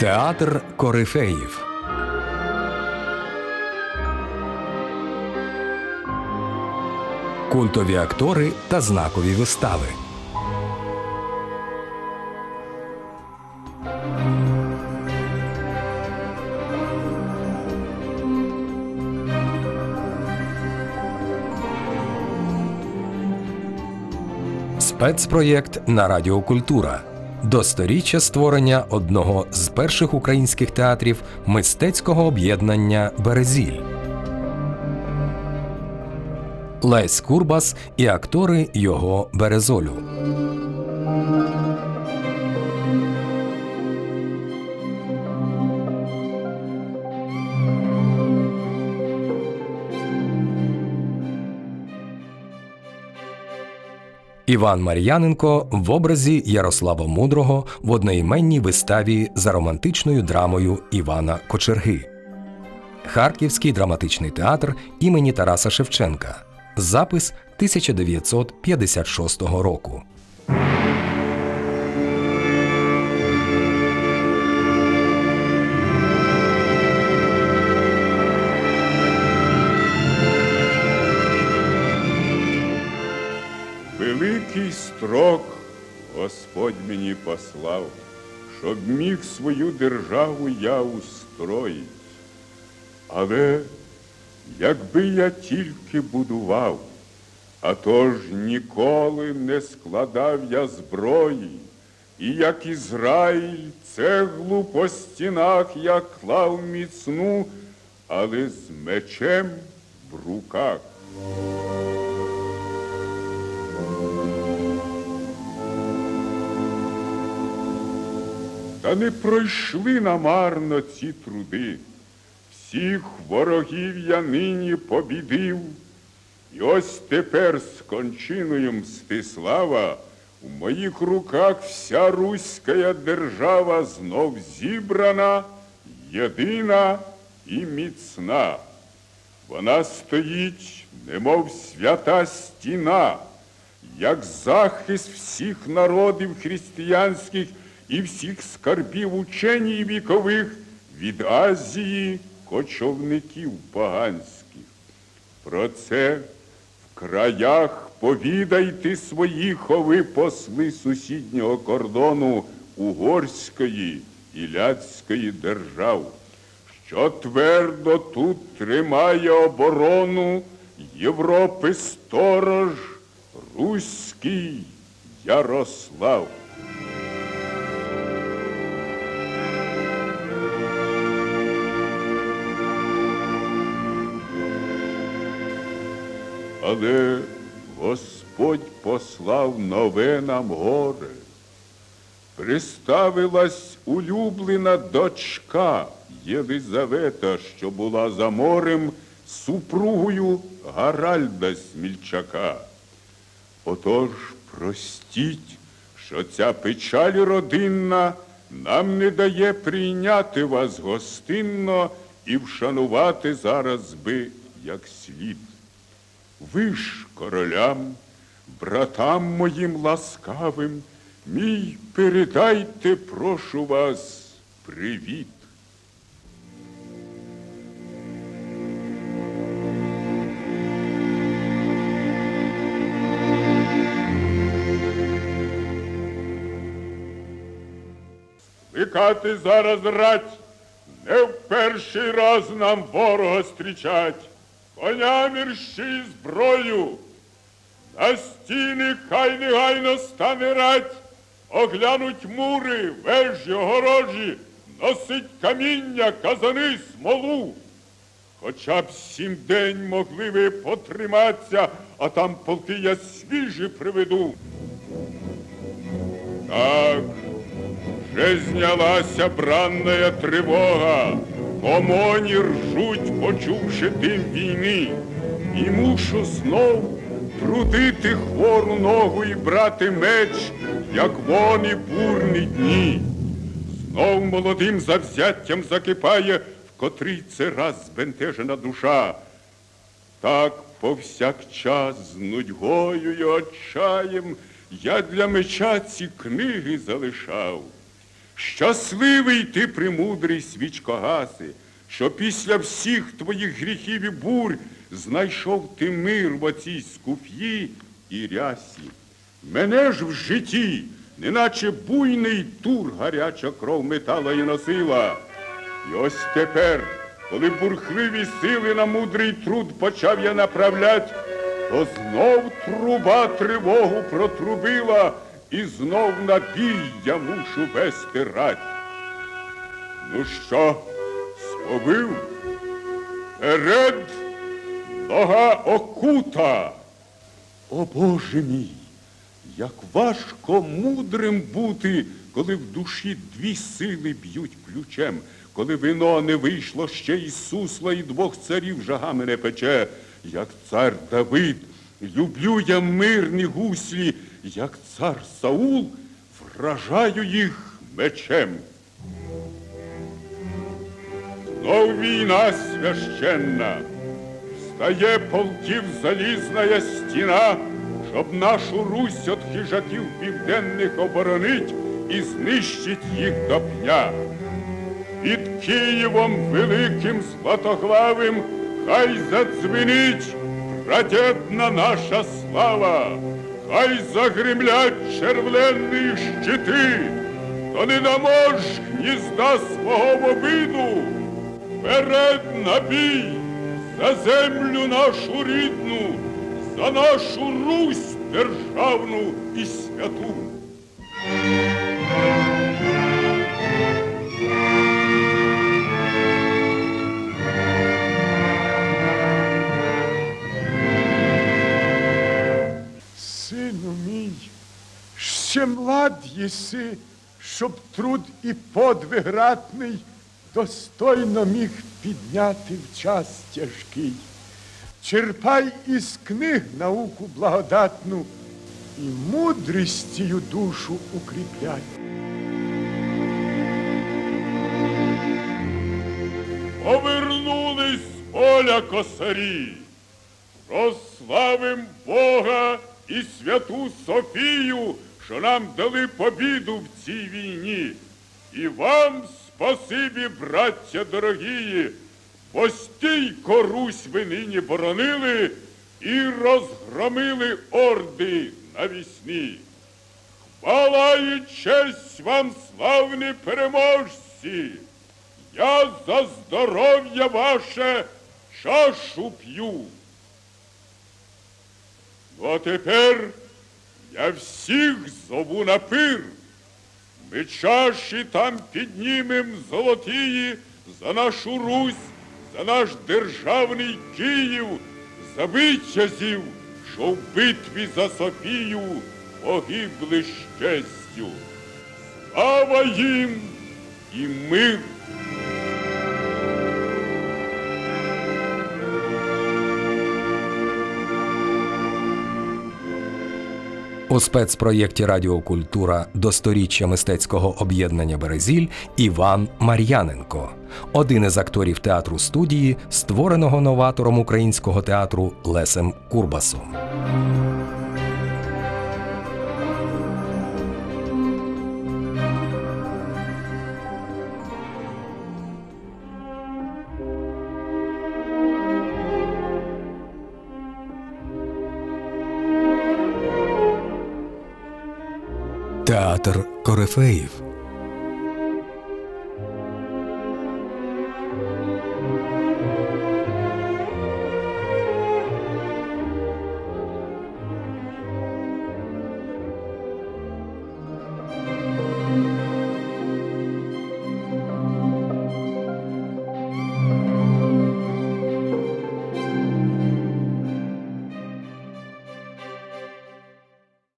Театр корифеїв. Культові актори та знакові вистави. Спецпроєкт на Радіо Культура до сторіччя створення одного з перших українських театрів мистецького об'єднання Березіль. Лесь Курбас і актори його Березолю. Іван Мар'яненко в образі Ярослава Мудрого в одноіменній виставі за романтичною драмою Івана Кочерги. Харківський драматичний театр імені Тараса Шевченка. Запис 1956 року. Великий строк Господь мені послав, щоб міг свою державу я устроїть. Але якби я тільки будував, а то ж ніколи не складав я зброї, і як Ізраїль цеглу по стінах я клав міцну, але з мечем в руках. Та не пройшли намарно ці труди. Всіх ворогів я нині побідив. І ось тепер з кончиною Мстислава у моїх руках вся руська держава знов зібрана, єдина і міцна. Вона стоїть, немов свята стіна, як захист всіх народів християнських і всіх скарбів учені вікових від Азії кочовників поганських. Про це в краях повідайте свої хови посли сусіднього кордону Угорської і Ляцької держав, що твердо тут тримає оборону Європи сторож Руський Ярослав. Але Господь послав нове нам горе. Приставилась улюблена дочка Єлизавета, що була за морем супругою Гаральда Смільчака. Отож простіть, що ця печаль родинна нам не дає прийняти вас гостинно і вшанувати зараз би як слід. Ви ж королям, братам моїм ласкавим, мій передайте, прошу вас, привіт. Викати зараз рать, не в перший раз нам ворога зустрічать. Коня мірщі зброю, на стіни хай негайно стане рать, оглянуть мури, вежі, огорожі, носить каміння, казани, смолу. Хоча б сім день могли ви потриматися, а там полки я свіжі приведу. Так, вже знялася бранная тривога. Комоні ржуть, почувши дим війни, і мушу знов трудити хвору ногу і брати меч, як вони бурні дні. Знов молодим завзяттям закипає, в котрий це раз збентежена душа. Так повсякчас з нудьгою й отчаєм я для меча ці книги залишав Щасливий ти, премудрий свічкогаси, що після всіх твоїх гріхів і бурь знайшов ти мир в оцій скуф'ї і рясі. Мене ж в житті, неначе буйний тур гаряча кров метала і носила. І ось тепер, коли бурхливі сили на мудрий труд почав я направлять, то знов труба тривогу протрубила, і знов на бій я мушу вести рать. Ну що, сповив? Перед нога окута. О Боже мій, як важко мудрим бути, коли в душі дві сили б'ють ключем, коли вино не вийшло ще із сусла, і двох царів жага мене пече, як цар Давид, люблю я мирні гуслі, як цар Саул, вражаю їх мечем. Знов війна священна, Стає полків залізна стіна, щоб нашу Русь от хижаків південних оборонить і знищить їх до пня. Під Києвом великим златоглавим хай задзвенить прадєдна наша слава, хай загримлять червленні щити, то не дамо ж гнізда свого обиду, вперед на бій! за землю нашу рідну, за нашу Русь державну і святу. Млад єси, щоб труд і подвиг ратний достойно міг підняти в час тяжкий. Черпай із книг науку благодатну і мудрістю душу укріпляй. Повернулись поля косарі, прославим Бога і святу Софію, що нам дали побіду в цій війні. І вам спасибі, браття дорогії, бо стійко Русь ви нині боронили і розгромили орди навісні. Хвала і честь вам, славні переможці! Я за здоров'я ваше чашу п'ю. Ну а тепер я всіх зову на пир. Ми чаші там піднімем золотії за нашу Русь, за наш державний Київ, за витязів, що в битві за Софію погибли з. Слава їм і мир! У спецпроєкті Радіокультура до сторіччя мистецького об'єднання Березіль Іван Мар'яненко, один із акторів театру студії, створеного новатором українського театру Лесем Курбасом. Театр Корифеїв